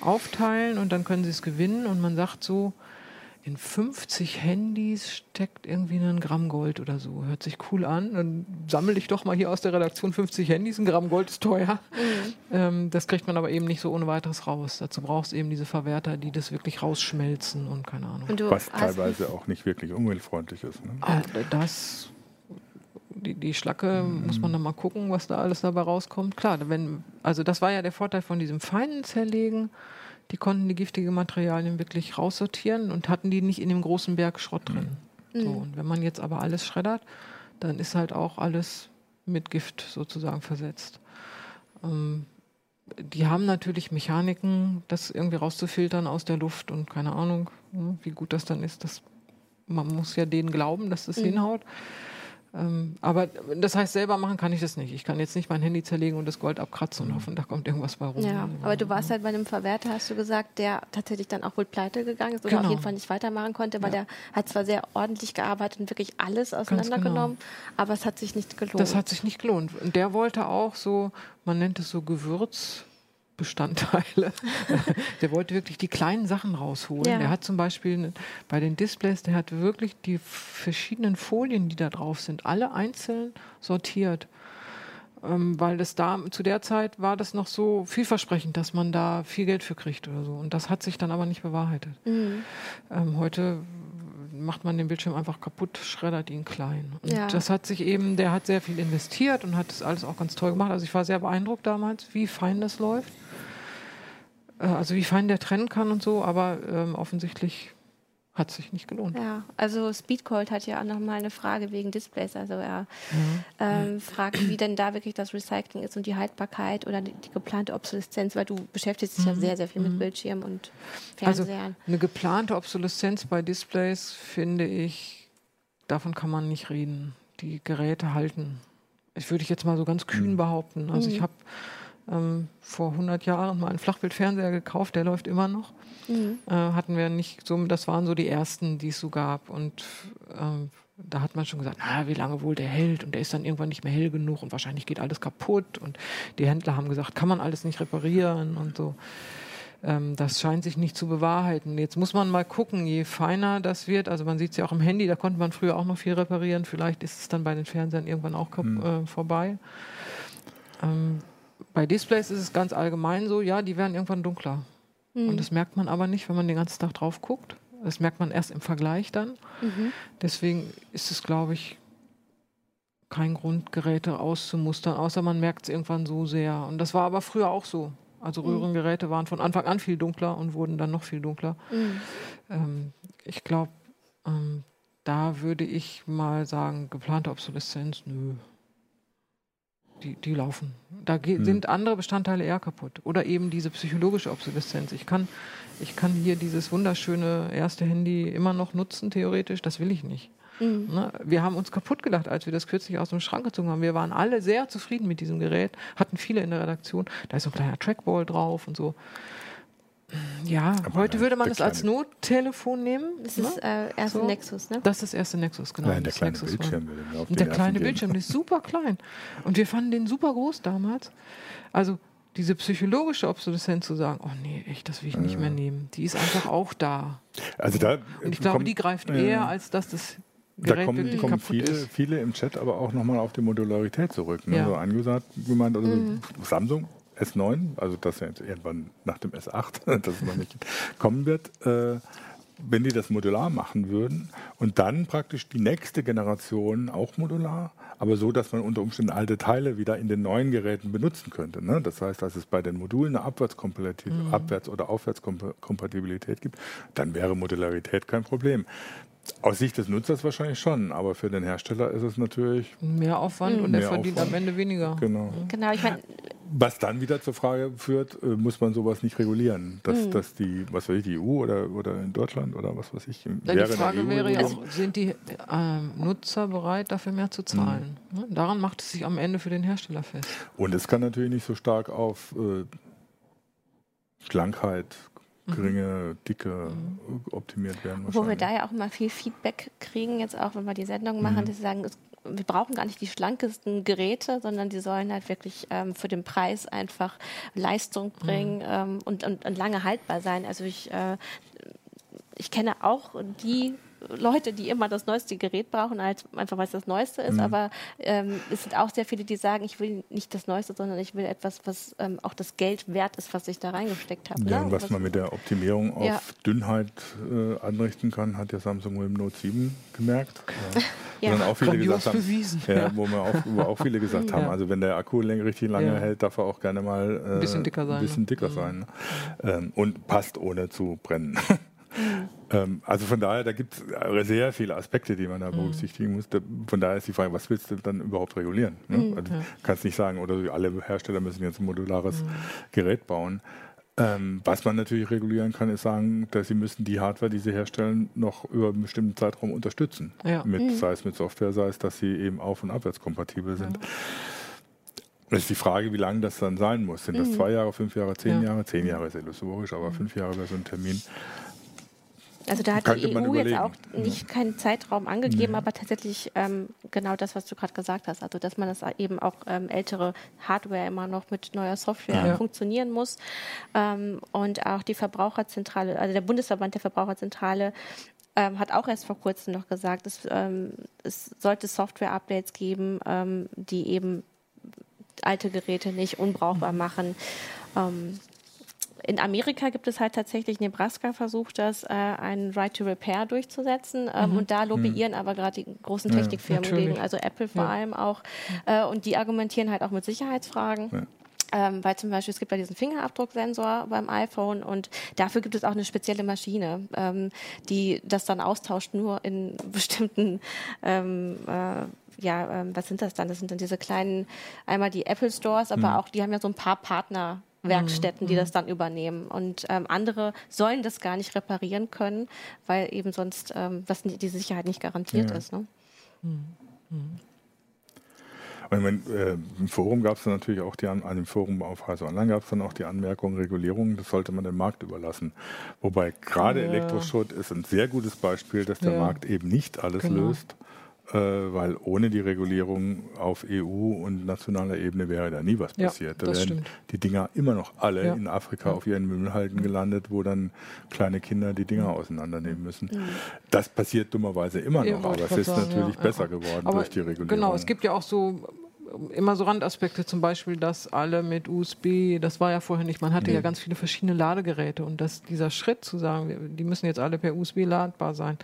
aufteilen und dann können Sie es gewinnen und man sagt so, in 50 Handys steckt irgendwie ein Gramm Gold oder so. Hört sich cool an. Dann sammle ich doch mal hier aus der Redaktion 50 Handys. Ein Gramm Gold ist teuer. Mhm. Ähm, das kriegt man aber eben nicht so ohne weiteres raus. Dazu brauchst du eben diese Verwerter, die das wirklich rausschmelzen und keine Ahnung. Und Was teilweise auch nicht wirklich umweltfreundlich ist. Ne? Ah, das die, die Schlacke mhm. muss man dann mal gucken, was da alles dabei rauskommt. Klar, wenn, also das war ja der Vorteil von diesem feinen Zerlegen. Die konnten die giftigen Materialien wirklich raussortieren und hatten die nicht in dem großen Berg Schrott drin. Mhm. So, und wenn man jetzt aber alles schreddert, dann ist halt auch alles mit Gift sozusagen versetzt. Ähm, die haben natürlich Mechaniken, das irgendwie rauszufiltern aus der Luft und keine Ahnung, ne, wie gut das dann ist. Das, man muss ja denen glauben, dass das mhm. hinhaut. Ähm, aber das heißt, selber machen kann ich das nicht. Ich kann jetzt nicht mein Handy zerlegen und das Gold abkratzen und hoffen, da kommt irgendwas bei rum. Ja, aber du warst halt bei einem Verwerter, hast du gesagt, der tatsächlich dann auch wohl pleite gegangen ist oder genau. auf jeden Fall nicht weitermachen konnte, weil ja. der hat zwar sehr ordentlich gearbeitet und wirklich alles auseinandergenommen, genau. aber es hat sich nicht gelohnt. Das hat sich nicht gelohnt. Und der wollte auch so, man nennt es so Gewürz. Bestandteile. der wollte wirklich die kleinen Sachen rausholen. Ja. Er hat zum Beispiel bei den Displays, der hat wirklich die verschiedenen Folien, die da drauf sind, alle einzeln sortiert. Ähm, weil das da zu der Zeit war das noch so vielversprechend, dass man da viel Geld für kriegt oder so. Und das hat sich dann aber nicht bewahrheitet. Mhm. Ähm, heute macht man den Bildschirm einfach kaputt, schreddert ihn klein. Und ja. das hat sich eben, der hat sehr viel investiert und hat das alles auch ganz toll gemacht. Also ich war sehr beeindruckt damals, wie fein das läuft. Äh, also wie fein der trennen kann und so, aber ähm, offensichtlich hat sich nicht gelohnt. Ja, also Speedcold hat ja auch noch mal eine Frage wegen Displays. Also er mhm. ähm, fragt, wie denn da wirklich das Recycling ist und die Haltbarkeit oder die, die geplante Obsoleszenz, weil du beschäftigst dich mhm. ja sehr, sehr viel mit mhm. Bildschirm und Fernsehern. Also eine geplante Obsoleszenz bei Displays finde ich, davon kann man nicht reden. Die Geräte halten. Ich würde ich jetzt mal so ganz kühn mhm. behaupten. Also ich mhm. habe ähm, vor 100 Jahren mal einen Flachbildfernseher gekauft, der läuft immer noch. Mhm. Äh, hatten wir nicht so, das waren so die ersten, die es so gab. Und äh, da hat man schon gesagt, na, wie lange wohl der hält und der ist dann irgendwann nicht mehr hell genug und wahrscheinlich geht alles kaputt. Und die Händler haben gesagt, kann man alles nicht reparieren und so. Ähm, das scheint sich nicht zu bewahrheiten. Jetzt muss man mal gucken, je feiner das wird, also man sieht es ja auch im Handy, da konnte man früher auch noch viel reparieren, vielleicht ist es dann bei den Fernsehern irgendwann auch mhm. äh, vorbei. Ähm, bei Displays ist es ganz allgemein so, ja, die werden irgendwann dunkler. Mhm. Und das merkt man aber nicht, wenn man den ganzen Tag drauf guckt. Das merkt man erst im Vergleich dann. Mhm. Deswegen ist es, glaube ich, kein Grund, Geräte auszumustern, außer man merkt es irgendwann so sehr. Und das war aber früher auch so. Also mhm. Röhrengeräte waren von Anfang an viel dunkler und wurden dann noch viel dunkler. Mhm. Ähm, ich glaube, ähm, da würde ich mal sagen, geplante Obsoleszenz, nö die, die laufen. Da hm. sind andere Bestandteile eher kaputt. Oder eben diese psychologische Obsoleszenz. Ich kann, ich kann hier dieses wunderschöne erste Handy immer noch nutzen, theoretisch. Das will ich nicht. Mhm. Ne? Wir haben uns kaputt gedacht, als wir das kürzlich aus dem Schrank gezogen haben. Wir waren alle sehr zufrieden mit diesem Gerät, hatten viele in der Redaktion. Da ist so ein kleiner Trackball drauf und so. Ja, Aber heute würde man es als Nottelefon nehmen. Das ist ne? äh, erste so. Nexus, ne? Das ist das erste Nexus, genau. Nein, der kleine Nexus Bildschirm. Und der kleine Bildschirm, der ist super klein. Und wir fanden den super groß damals. Also diese psychologische Obsoleszenz zu sagen, oh nee, echt, das will ich nicht mehr nehmen, die ist einfach auch da. Also da und ich glaube, die greift eher, als dass das Gerät da kommen, kommen viele, viele im Chat aber auch nochmal auf die Modularität zurück. Ne? Ja. Also hat gemeint, also mhm. Samsung S9, also das ja jetzt irgendwann nach dem S8, das noch nicht kommen wird, äh, wenn die das modular machen würden und dann praktisch die nächste Generation auch modular, aber so, dass man unter Umständen alte Teile wieder in den neuen Geräten benutzen könnte. Ne? Das heißt, dass es bei den Modulen eine Abwärtskompatibilität mhm. Abwärts- oder Aufwärtskompatibilität gibt, dann wäre Modularität kein Problem. Aus Sicht des Nutzers wahrscheinlich schon, aber für den Hersteller ist es natürlich mehr Aufwand mhm. und er verdient Aufwand. am Ende weniger. Genau. Genau, ich meine. Was dann wieder zur Frage führt, äh, muss man sowas nicht regulieren? Dass, mhm. dass die, was weiß ich, die EU oder, oder in Deutschland oder was weiß ich, ja, wäre Die Frage wäre ja auch, sind die äh, Nutzer bereit, dafür mehr zu zahlen? Mhm. Daran macht es sich am Ende für den Hersteller fest. Und es kann natürlich nicht so stark auf äh, Schlankheit, geringe Dicke mhm. optimiert werden. Wo wir da ja auch immer viel Feedback kriegen, jetzt auch wenn wir die Sendung machen, mhm. dass sie sagen, es, wir brauchen gar nicht die schlankesten Geräte, sondern die sollen halt wirklich ähm, für den Preis einfach Leistung bringen mhm. ähm, und, und, und, lange haltbar sein. Also ich, äh, ich kenne auch die Leute, die immer das neueste Gerät brauchen, halt einfach weil es das Neueste ist. Mhm. Aber ähm, es sind auch sehr viele, die sagen, ich will nicht das Neueste, sondern ich will etwas, was ähm, auch das Geld wert ist, was ich da reingesteckt habe. Ja, ne? was, was man mit der Optimierung auf ja. Dünnheit äh, anrichten kann, hat ja Samsung mit dem Note 7 gemerkt. Ja. ja. Und dann auch viele gesagt haben, bewiesen. Ja, Wo, wir auch, wo auch viele gesagt haben, also wenn der Akku richtig lange hält, darf er auch gerne mal äh, ein bisschen dicker sein. Bisschen dicker ne? sein ne? ähm, und passt ohne zu brennen. Mhm. Ähm, also von daher, da gibt es sehr viele Aspekte, die man da mhm. berücksichtigen muss. Von daher ist die Frage, was willst du dann überhaupt regulieren? Ne? Mhm, also, kannst nicht sagen, oder alle Hersteller müssen jetzt ein modulares mhm. Gerät bauen. Ähm, was man natürlich regulieren kann, ist sagen, dass sie müssen die Hardware, die sie herstellen, noch über einen bestimmten Zeitraum unterstützen. Ja. Mit, mhm. Sei es mit Software, sei es, dass sie eben auf- und abwärtskompatibel sind. Ja. Das ist die Frage, wie lange das dann sein muss. Sind das mhm. zwei Jahre, fünf Jahre, zehn ja. Jahre? Zehn Jahre ist illusorisch, aber fünf Jahre wäre so ein Termin. Also da hat die EU jetzt auch nicht keinen Zeitraum angegeben, mhm. aber tatsächlich ähm, genau das, was du gerade gesagt hast. Also dass man das eben auch ähm, ältere Hardware immer noch mit neuer Software ja. funktionieren muss. Ähm, und auch die Verbraucherzentrale, also der Bundesverband der Verbraucherzentrale ähm, hat auch erst vor kurzem noch gesagt, es, ähm, es sollte Software-Updates geben, ähm, die eben alte Geräte nicht unbrauchbar machen. Ähm, in Amerika gibt es halt tatsächlich, Nebraska versucht das, äh, einen Right to Repair durchzusetzen. Ähm, mhm. Und da lobbyieren mhm. aber gerade die großen Technikfirmen ja, gegen, also Apple vor ja. allem auch. Äh, und die argumentieren halt auch mit Sicherheitsfragen. Ja. Ähm, weil zum Beispiel es gibt ja diesen Fingerabdrucksensor beim iPhone und dafür gibt es auch eine spezielle Maschine, ähm, die das dann austauscht nur in bestimmten ähm, äh, ja, ähm, was sind das dann? Das sind dann diese kleinen, einmal die Apple Stores, aber mhm. auch, die haben ja so ein paar Partner Werkstätten, die mhm. das dann übernehmen. Und ähm, andere sollen das gar nicht reparieren können, weil eben sonst ähm, das, die Sicherheit nicht garantiert ja. ist. Ne? Mhm. Und meine, äh, Im Forum gab es dann natürlich auch die, an dem Forum auf Heise Online gab es dann auch die Anmerkung, Regulierung, das sollte man dem Markt überlassen. Wobei gerade ja. Elektroschrott ist ein sehr gutes Beispiel, dass der ja. Markt eben nicht alles genau. löst weil ohne die Regulierung auf EU und nationaler Ebene wäre da nie was passiert. Ja, da wären stimmt. die Dinger immer noch alle ja. in Afrika ja. auf ihren Müllhalden gelandet, wo dann kleine Kinder die Dinger auseinandernehmen müssen. Das passiert dummerweise immer noch, aber es ist natürlich besser geworden aber durch die Regulierung. Genau, es gibt ja auch so immer so Randaspekte, zum Beispiel, dass alle mit USB, das war ja vorher nicht, man hatte mhm. ja ganz viele verschiedene Ladegeräte und dass dieser Schritt zu sagen, die müssen jetzt alle per USB ladbar sein,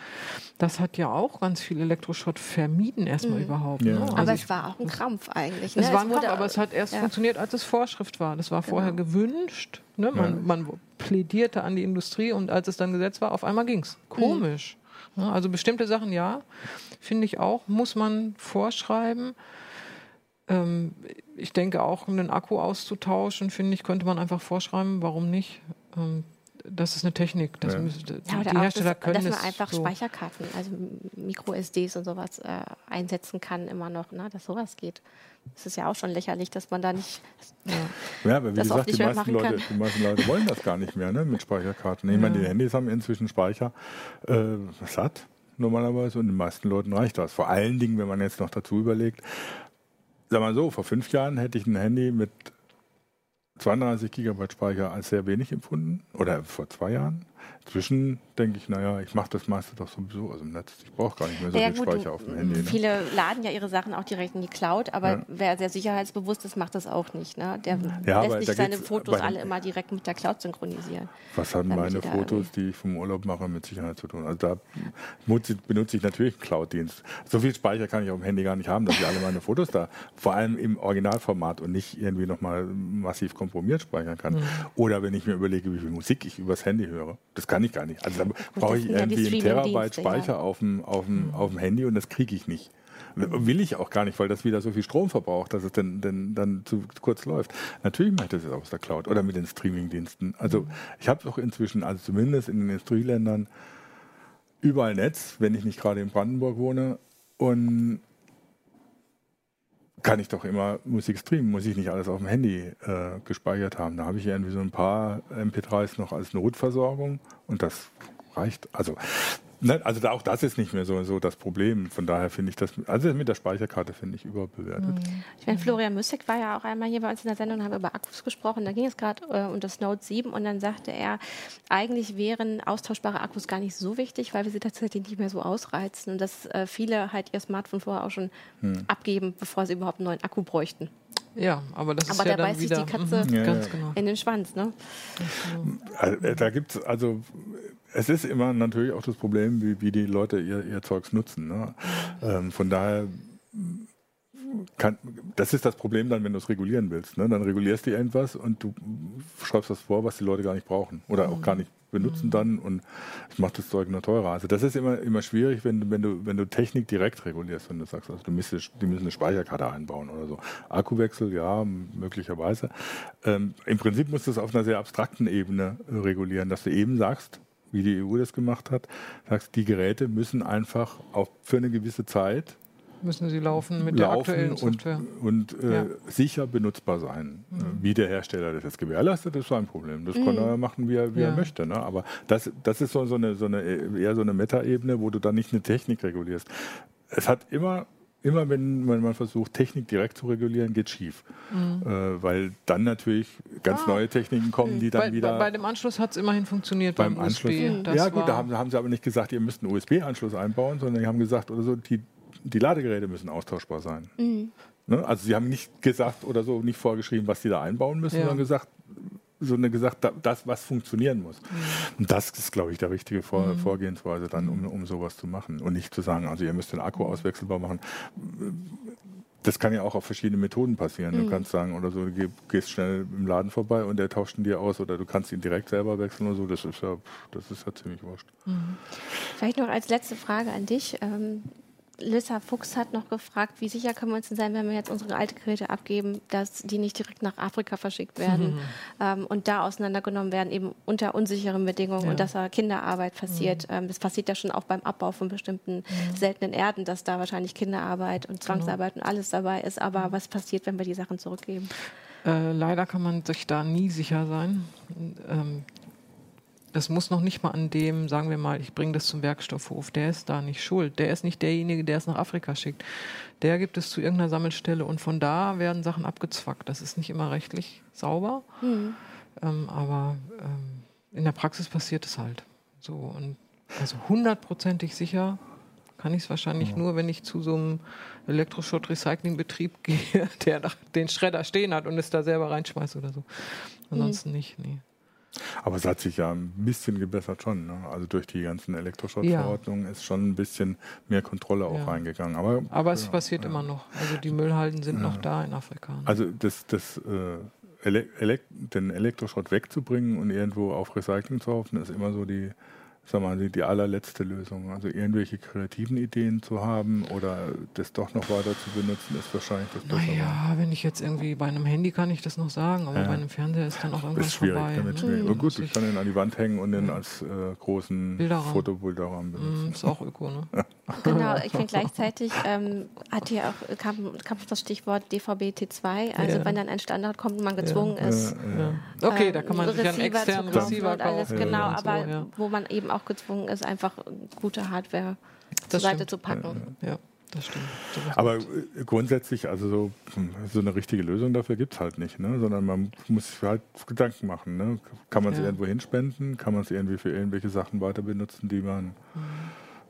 das hat ja auch ganz viel Elektroschrott vermieden erstmal mhm. überhaupt. Ja. Ne? Also aber es war auch ein Krampf eigentlich. Ne? Es war ein Krampf, aber es hat erst ja. funktioniert, als es Vorschrift war. Das war vorher genau. gewünscht. Ne? Man, ja. man, plädierte an die Industrie und als es dann Gesetz war, auf einmal ging es. Komisch. Mhm. Also bestimmte Sachen ja, finde ich auch, muss man vorschreiben. Ähm, ich denke auch, einen Akku auszutauschen, finde ich, könnte man einfach vorschreiben, warum nicht. Ähm, das ist eine Technik. Das ja. müsste, ja, die Hersteller das, können dass man einfach so Speicherkarten, also Micro-SDs und sowas äh, einsetzen kann immer noch, ne, dass sowas geht. Das ist ja auch schon lächerlich, dass man da nicht. Ja, ja aber wie gesagt, die meisten, Leute, die meisten, Leute, wollen das gar nicht mehr ne, mit Speicherkarten. Ich ja. meine, die Handys haben inzwischen Speicher äh, satt normalerweise und den meisten Leuten reicht das. Vor allen Dingen, wenn man jetzt noch dazu überlegt, sag mal so, vor fünf Jahren hätte ich ein Handy mit 32 GB Speicher als sehr wenig empfunden oder vor zwei Jahren. Inzwischen denke ich, naja, ich mache das meiste doch sowieso aus dem Netz. Ich brauche gar nicht mehr so ja, viel gut, Speicher auf dem Handy. Ne? Viele laden ja ihre Sachen auch direkt in die Cloud, aber ja. wer sehr sicherheitsbewusst ist, macht das auch nicht. Ne? Der ja, lässt nicht seine Fotos alle immer direkt mit der Cloud synchronisieren. Was haben meine die Fotos, die ich vom Urlaub mache, mit Sicherheit zu tun? Also da benutze ich natürlich einen Cloud-Dienst. So viel Speicher kann ich auf dem Handy gar nicht haben, dass ich alle meine Fotos da, vor allem im Originalformat und nicht irgendwie nochmal massiv komprimiert speichern kann. Mhm. Oder wenn ich mir überlege, wie viel Musik ich übers Handy höre. Das kann ich gar nicht. Also da brauche ich irgendwie einen Terabyte Speicher ja. auf, dem, auf, dem, mhm. auf dem Handy und das kriege ich nicht. Will ich auch gar nicht, weil das wieder so viel Strom verbraucht, dass es dann, dann, dann zu kurz läuft. Natürlich mache ich das jetzt aus der Cloud oder mit den Streamingdiensten. Also mhm. ich habe doch inzwischen, also zumindest in den Industrieländern, überall Netz, wenn ich nicht gerade in Brandenburg wohne. Und kann ich doch immer Musik streamen, muss ich nicht alles auf dem Handy äh, gespeichert haben. Da habe ich irgendwie so ein paar MP3s noch als Notversorgung und das reicht. Also Ne, also auch das ist nicht mehr so, so das Problem. Von daher finde ich das, also mit der Speicherkarte finde ich überbewertet. Mhm. Ich meine, Florian Müssig war ja auch einmal hier bei uns in der Sendung und haben über Akkus gesprochen. Da ging es gerade äh, um das Note 7 und dann sagte er, eigentlich wären austauschbare Akkus gar nicht so wichtig, weil wir sie tatsächlich nicht mehr so ausreizen und dass äh, viele halt ihr Smartphone vorher auch schon hm. abgeben, bevor sie überhaupt einen neuen Akku bräuchten. Ja, aber das aber ist ja dann wieder... Aber da beißt sich die Katze ja, ja. Genau. in den Schwanz, ne? Äh, da gibt es also es ist immer natürlich auch das Problem, wie, wie die Leute ihr, ihr Zeugs nutzen. Ne? Ähm, von daher kann, das ist das Problem dann, wenn du es regulieren willst. Ne? Dann regulierst du irgendwas und du schreibst das vor, was die Leute gar nicht brauchen oder auch gar nicht benutzen dann und es macht das Zeug nur teurer. Also das ist immer, immer schwierig, wenn, wenn, du, wenn du Technik direkt regulierst, wenn du sagst, also du müsstest, die müssen eine Speicherkarte einbauen oder so. Akkuwechsel, ja, möglicherweise. Ähm, Im Prinzip musst du es auf einer sehr abstrakten Ebene regulieren, dass du eben sagst, wie die EU das gemacht hat, sagst, die Geräte müssen einfach auch für eine gewisse Zeit müssen sie laufen mit laufen der aktuellen Software. Und, und äh, ja. sicher benutzbar sein. Mhm. Wie der Hersteller das jetzt gewährleistet, ist sein Problem. Das mhm. kann er machen, wie er, wie ja. er möchte. Ne? Aber das, das ist so, so, eine, so eine, eher so eine Metaebene, wo du dann nicht eine Technik regulierst. Es hat immer immer wenn, wenn man versucht, Technik direkt zu regulieren, geht schief. Mhm. Äh, weil dann natürlich ganz ah. neue Techniken kommen, die dann bei, wieder. Bei, bei, dem Anschluss hat es immerhin funktioniert beim, beim Anschluss. ja, gut, da haben, haben, sie aber nicht gesagt, ihr müsst einen USB-Anschluss einbauen, sondern die haben gesagt, oder so, die, die Ladegeräte müssen austauschbar sein. Mhm. Ne? Also sie haben nicht gesagt oder so, nicht vorgeschrieben, was sie da einbauen müssen, ja. sondern gesagt, sondern gesagt, das, was funktionieren muss. Mhm. Und das ist, glaube ich, der richtige Vor mhm. Vorgehensweise dann, um, um sowas zu machen. Und nicht zu sagen, also ihr müsst den Akku auswechselbar machen. Das kann ja auch auf verschiedene Methoden passieren. Mhm. Du kannst sagen, oder so, du gehst schnell im Laden vorbei und der tauscht ihn dir aus oder du kannst ihn direkt selber wechseln oder so. Das ist ja, das ist ja ziemlich wurscht. Mhm. Vielleicht noch als letzte Frage an dich. Ähm, Lissa Fuchs hat noch gefragt, wie sicher können wir uns denn sein, wenn wir jetzt unsere alten Geräte abgeben, dass die nicht direkt nach Afrika verschickt werden mhm. ähm, und da auseinandergenommen werden, eben unter unsicheren Bedingungen ja. und dass da Kinderarbeit passiert. Mhm. Ähm, das passiert ja schon auch beim Abbau von bestimmten mhm. seltenen Erden, dass da wahrscheinlich Kinderarbeit und genau. Zwangsarbeit genau. und alles dabei ist. Aber mhm. was passiert, wenn wir die Sachen zurückgeben? Äh, leider kann man sich da nie sicher sein. Ähm, das muss noch nicht mal an dem, sagen wir mal, ich bringe das zum Werkstoffhof, der ist da nicht schuld. Der ist nicht derjenige, der es nach Afrika schickt. Der gibt es zu irgendeiner Sammelstelle und von da werden Sachen abgezwackt. Das ist nicht immer rechtlich sauber, mhm. ähm, aber ähm, in der Praxis passiert es halt. So und also hundertprozentig sicher kann ich es wahrscheinlich ja. nur, wenn ich zu so einem Elektroschrott-Recycling-Betrieb gehe, der den Schredder stehen hat und es da selber reinschmeißt oder so. Ansonsten mhm. nicht, nee. Aber es hat sich ja ein bisschen gebessert schon. Ne? Also durch die ganzen Elektroschrottverordnungen ja. ist schon ein bisschen mehr Kontrolle auch ja. reingegangen. Aber, Aber es ja, passiert immer noch. Also die Müllhalden sind noch da in Afrika. Ne? Also das, das äh, Ele Elek den Elektroschrott wegzubringen und irgendwo auf Recycling zu hoffen, ist immer so die sagen wir mal, die allerletzte Lösung. Also irgendwelche kreativen Ideen zu haben oder das doch noch weiter zu benutzen, ist wahrscheinlich das Bessere. Naja, wenn ich jetzt irgendwie bei einem Handy kann ich das noch sagen, aber ja. bei einem Fernseher ist dann auch irgendwas ist schwierig, vorbei. Damit ne? Oh gut, ich kann ihn an die Wand hängen und den als äh, großen Bilderrahmen. Fotobilderrahmen benutzen. Mm, ist auch öko, ne? genau, ich finde gleichzeitig ähm, hat hier auch kam, kam das Stichwort DVB-T2, also ja. wenn dann ein Standard kommt und man gezwungen ja. ist. Okay, da kann man sich einen externen Receiver kaufen. Alles, genau, aber so, wo man eben auch gezwungen ist, einfach gute Hardware das zur Seite zu packen. Ja. Das stimmt. Das Aber gut. Äh, grundsätzlich, also so, so eine richtige Lösung dafür gibt es halt nicht, ne? sondern man muss sich halt Gedanken machen. Ne? Kann man es ja. irgendwo hinspenden? Kann man es irgendwie für irgendwelche Sachen weiter benutzen, die man, mhm.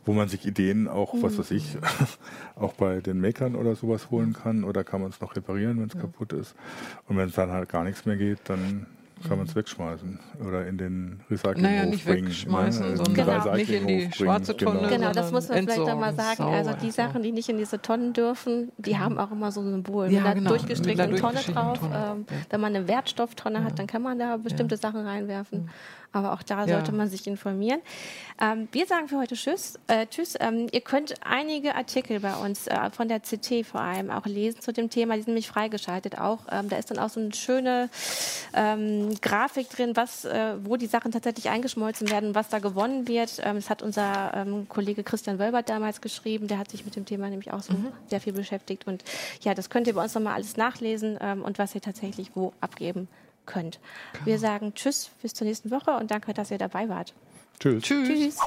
Wo man sich Ideen auch, mhm. was weiß ich, auch bei den Makern oder sowas holen kann? Oder kann man es noch reparieren, wenn es ja. kaputt ist? Und wenn es dann halt gar nichts mehr geht, dann kann man es wegschmeißen oder in den Recyclinghof naja, nicht bringen. Wegschmeißen, ne? sondern genau. nicht in die schwarze Tonne. Genau, genau das muss man vielleicht mal sagen. Also die Sachen, die nicht in diese Tonnen dürfen, die haben auch immer so ein Symbol. Ja, mit einer genau. durchgestrickten Tonne drauf. Tonne. Ähm, ja. Wenn man eine Wertstofftonne ja. hat, dann kann man da bestimmte Sachen reinwerfen. Aber auch da sollte man sich informieren. Ähm, wir sagen für heute Tschüss. Äh, tschüss. Ähm, ihr könnt einige Artikel bei uns äh, von der CT vor allem auch lesen zu dem Thema. Die sind nämlich freigeschaltet auch. Ähm, da ist dann auch so eine schöne ähm, Grafik drin, was, äh, wo die Sachen tatsächlich eingeschmolzen werden, was da gewonnen wird. Ähm, das hat unser ähm, Kollege Christian Wölbert damals geschrieben. Der hat sich mit dem Thema nämlich auch so mhm. sehr viel beschäftigt. Und ja, das könnt ihr bei uns nochmal alles nachlesen und was ihr tatsächlich wo abgeben könnt. Wir sagen Tschüss, bis zur nächsten Woche und danke, dass ihr dabei wart. Tschüss. Tschüss. Tschüss.